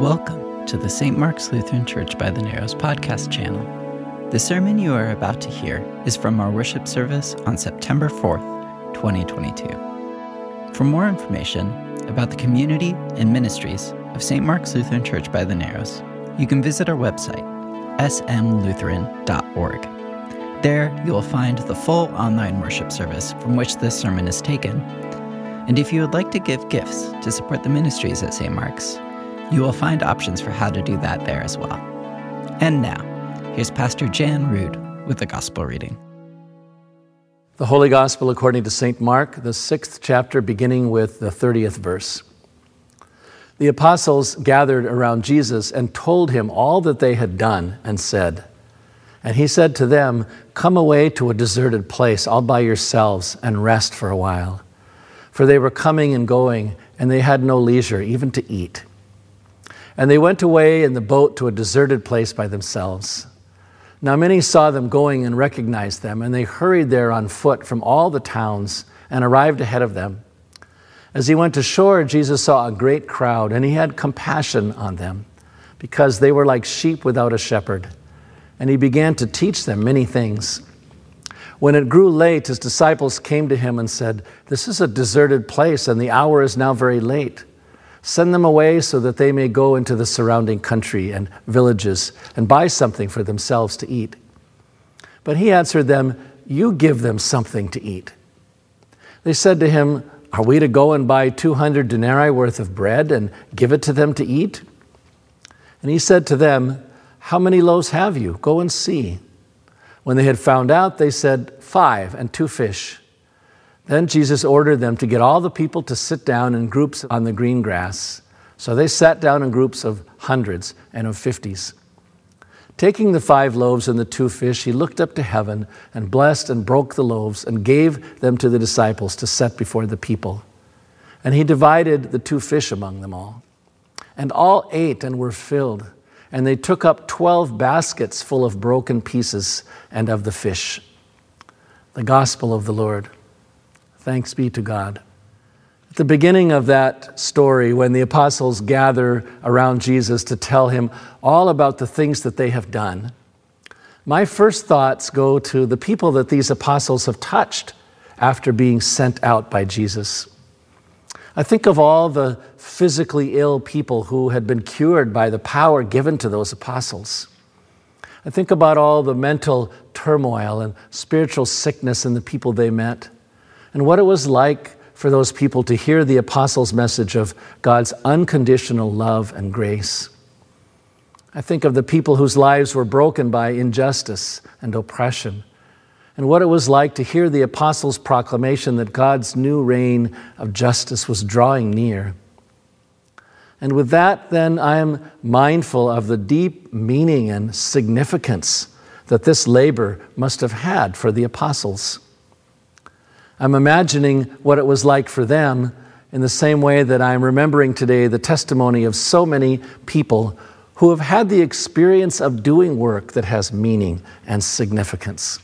Welcome to the St. Mark's Lutheran Church by the Narrows podcast channel. The sermon you are about to hear is from our worship service on September 4th, 2022. For more information about the community and ministries of St. Mark's Lutheran Church by the Narrows, you can visit our website, smlutheran.org. There, you will find the full online worship service from which this sermon is taken. And if you would like to give gifts to support the ministries at St. Mark's, you will find options for how to do that there as well. And now, here's Pastor Jan Rood with the Gospel reading. The Holy Gospel according to St. Mark, the sixth chapter, beginning with the 30th verse. The apostles gathered around Jesus and told him all that they had done and said. And he said to them, Come away to a deserted place all by yourselves and rest for a while. For they were coming and going, and they had no leisure even to eat. And they went away in the boat to a deserted place by themselves. Now many saw them going and recognized them, and they hurried there on foot from all the towns and arrived ahead of them. As he went ashore, Jesus saw a great crowd, and he had compassion on them, because they were like sheep without a shepherd. And he began to teach them many things. When it grew late, his disciples came to him and said, This is a deserted place, and the hour is now very late. Send them away so that they may go into the surrounding country and villages and buy something for themselves to eat. But he answered them, You give them something to eat. They said to him, Are we to go and buy 200 denarii worth of bread and give it to them to eat? And he said to them, How many loaves have you? Go and see. When they had found out, they said, Five and two fish. Then Jesus ordered them to get all the people to sit down in groups on the green grass. So they sat down in groups of hundreds and of fifties. Taking the five loaves and the two fish, he looked up to heaven and blessed and broke the loaves and gave them to the disciples to set before the people. And he divided the two fish among them all. And all ate and were filled. And they took up twelve baskets full of broken pieces and of the fish. The gospel of the Lord. Thanks be to God. At the beginning of that story, when the apostles gather around Jesus to tell him all about the things that they have done, my first thoughts go to the people that these apostles have touched after being sent out by Jesus. I think of all the physically ill people who had been cured by the power given to those apostles. I think about all the mental turmoil and spiritual sickness in the people they met and what it was like for those people to hear the apostles' message of God's unconditional love and grace. I think of the people whose lives were broken by injustice and oppression, and what it was like to hear the apostles' proclamation that God's new reign of justice was drawing near. And with that, then, I am mindful of the deep meaning and significance that this labor must have had for the apostles. I'm imagining what it was like for them in the same way that I'm remembering today the testimony of so many people who have had the experience of doing work that has meaning and significance.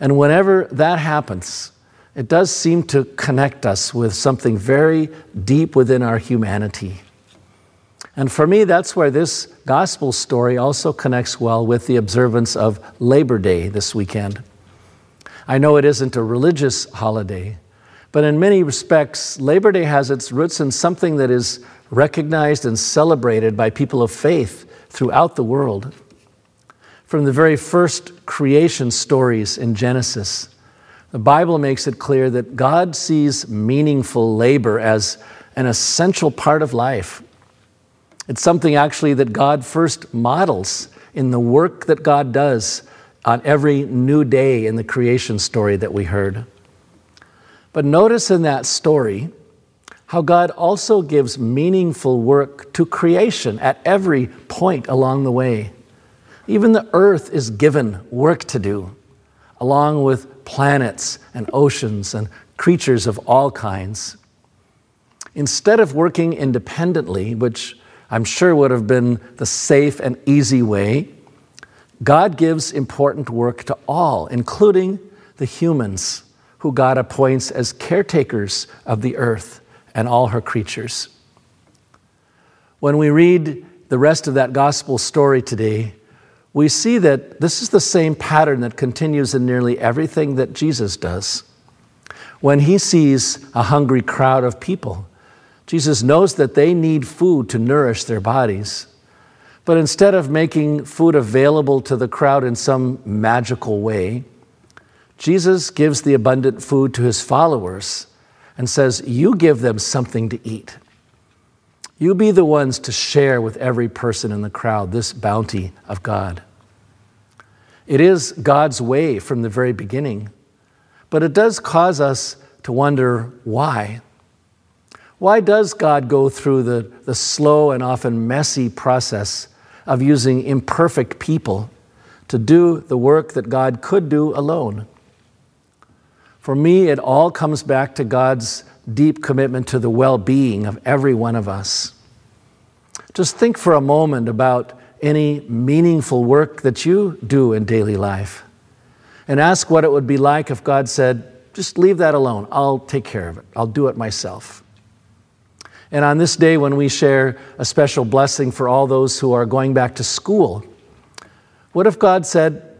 And whenever that happens, it does seem to connect us with something very deep within our humanity. And for me, that's where this gospel story also connects well with the observance of Labor Day this weekend. I know it isn't a religious holiday, but in many respects, Labor Day has its roots in something that is recognized and celebrated by people of faith throughout the world. From the very first creation stories in Genesis, the Bible makes it clear that God sees meaningful labor as an essential part of life. It's something actually that God first models in the work that God does on every new day in the creation story that we heard. But notice in that story how God also gives meaningful work to creation at every point along the way. Even the earth is given work to do, along with planets and oceans and creatures of all kinds. Instead of working independently, which I'm sure would have been the safe and easy way, God gives important work to all, including the humans who God appoints as caretakers of the earth and all her creatures. When we read the rest of that gospel story today, we see that this is the same pattern that continues in nearly everything that Jesus does. When he sees a hungry crowd of people, Jesus knows that they need food to nourish their bodies. But instead of making food available to the crowd in some magical way, Jesus gives the abundant food to his followers and says, You give them something to eat. You be the ones to share with every person in the crowd this bounty of God. It is God's way from the very beginning, but it does cause us to wonder why. Why does God go through the, the slow and often messy process of using imperfect people to do the work that God could do alone? For me, it all comes back to God's deep commitment to the well being of every one of us. Just think for a moment about any meaningful work that you do in daily life and ask what it would be like if God said, just leave that alone. I'll take care of it. I'll do it myself. And on this day, when we share a special blessing for all those who are going back to school, what if God said,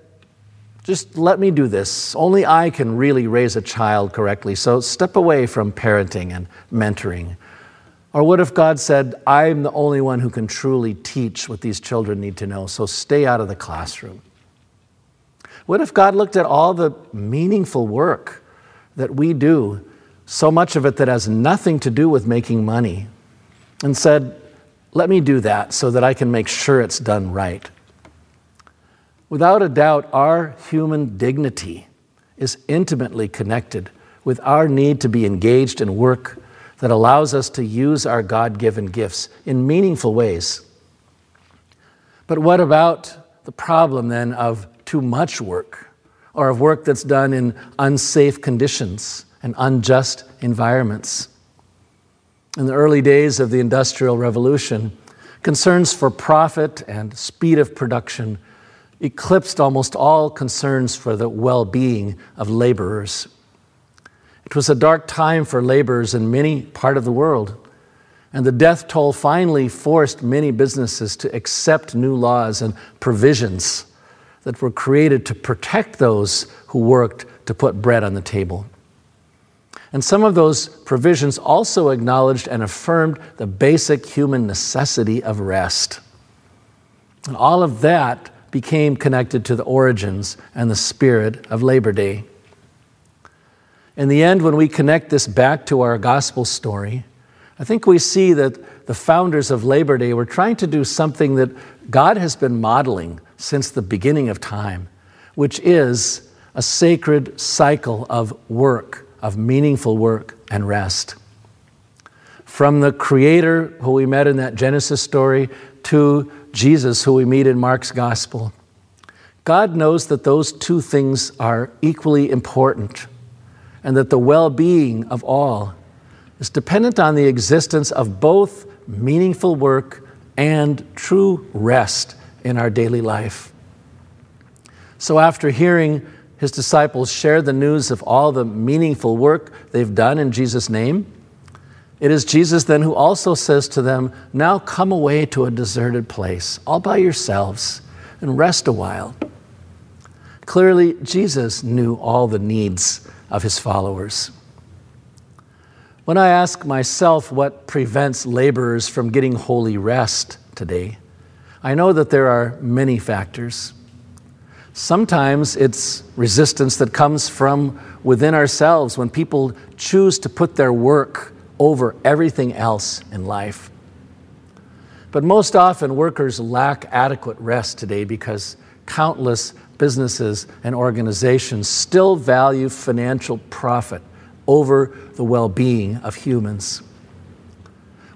just let me do this. Only I can really raise a child correctly, so step away from parenting and mentoring. Or what if God said, I'm the only one who can truly teach what these children need to know, so stay out of the classroom? What if God looked at all the meaningful work that we do, so much of it that has nothing to do with making money, and said, Let me do that so that I can make sure it's done right? Without a doubt, our human dignity is intimately connected with our need to be engaged in work that allows us to use our God given gifts in meaningful ways. But what about the problem then of too much work or of work that's done in unsafe conditions and unjust environments? In the early days of the Industrial Revolution, concerns for profit and speed of production eclipsed almost all concerns for the well being of laborers. It was a dark time for laborers in many part of the world, and the death toll finally forced many businesses to accept new laws and provisions that were created to protect those who worked to put bread on the table. And some of those provisions also acknowledged and affirmed the basic human necessity of rest. And all of that became connected to the origins and the spirit of Labor Day. In the end, when we connect this back to our gospel story, I think we see that the founders of Labor Day were trying to do something that God has been modeling since the beginning of time, which is a sacred cycle of work, of meaningful work and rest. From the Creator, who we met in that Genesis story, to Jesus, who we meet in Mark's gospel. God knows that those two things are equally important and that the well being of all is dependent on the existence of both meaningful work and true rest in our daily life. So, after hearing his disciples share the news of all the meaningful work they've done in Jesus' name, it is Jesus then who also says to them, Now come away to a deserted place, all by yourselves, and rest a while. Clearly, Jesus knew all the needs of his followers. When I ask myself what prevents laborers from getting holy rest today, I know that there are many factors. Sometimes it's resistance that comes from within ourselves when people choose to put their work over everything else in life. But most often, workers lack adequate rest today because countless businesses and organizations still value financial profit over the well being of humans.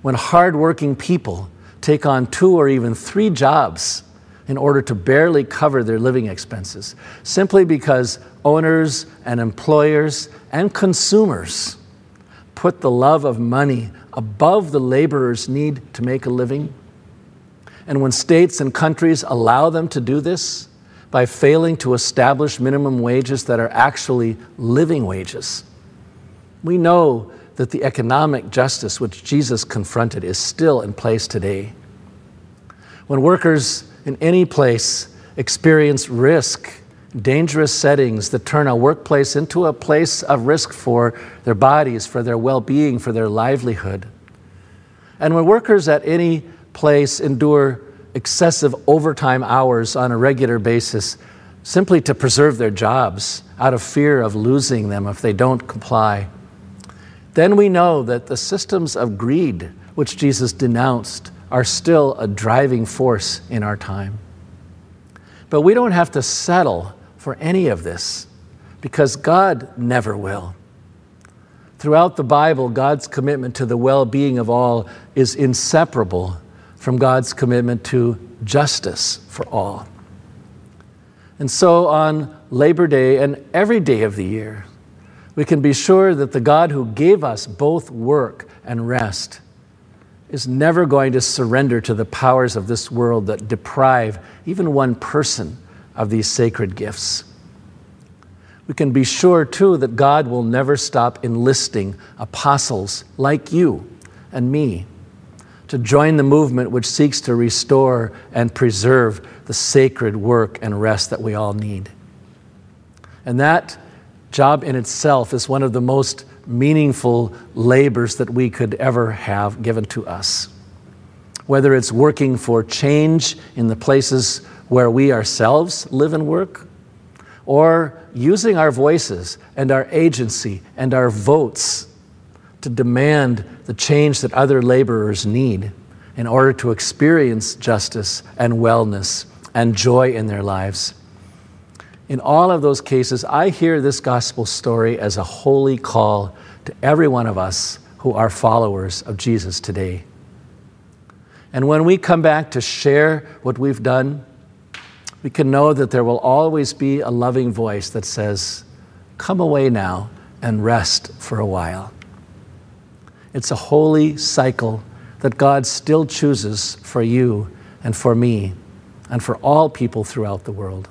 When hardworking people take on two or even three jobs in order to barely cover their living expenses, simply because owners and employers and consumers put the love of money above the laborer's need to make a living. And when states and countries allow them to do this by failing to establish minimum wages that are actually living wages, we know that the economic justice which Jesus confronted is still in place today. When workers in any place experience risk, dangerous settings that turn a workplace into a place of risk for their bodies, for their well being, for their livelihood. And when workers at any place endure excessive overtime hours on a regular basis simply to preserve their jobs out of fear of losing them if they don't comply, then we know that the systems of greed which Jesus denounced are still a driving force in our time. But we don't have to settle for any of this because God never will. Throughout the Bible, God's commitment to the well being of all is inseparable from God's commitment to justice for all. And so on Labor Day and every day of the year, we can be sure that the God who gave us both work and rest is never going to surrender to the powers of this world that deprive even one person of these sacred gifts. We can be sure, too, that God will never stop enlisting apostles like you and me to join the movement which seeks to restore and preserve the sacred work and rest that we all need. And that job in itself is one of the most meaningful labors that we could ever have given to us. Whether it's working for change in the places where we ourselves live and work, or using our voices and our agency and our votes to demand the change that other laborers need in order to experience justice and wellness and joy in their lives. In all of those cases, I hear this gospel story as a holy call to every one of us who are followers of Jesus today. And when we come back to share what we've done, we can know that there will always be a loving voice that says, Come away now and rest for a while. It's a holy cycle that God still chooses for you and for me and for all people throughout the world.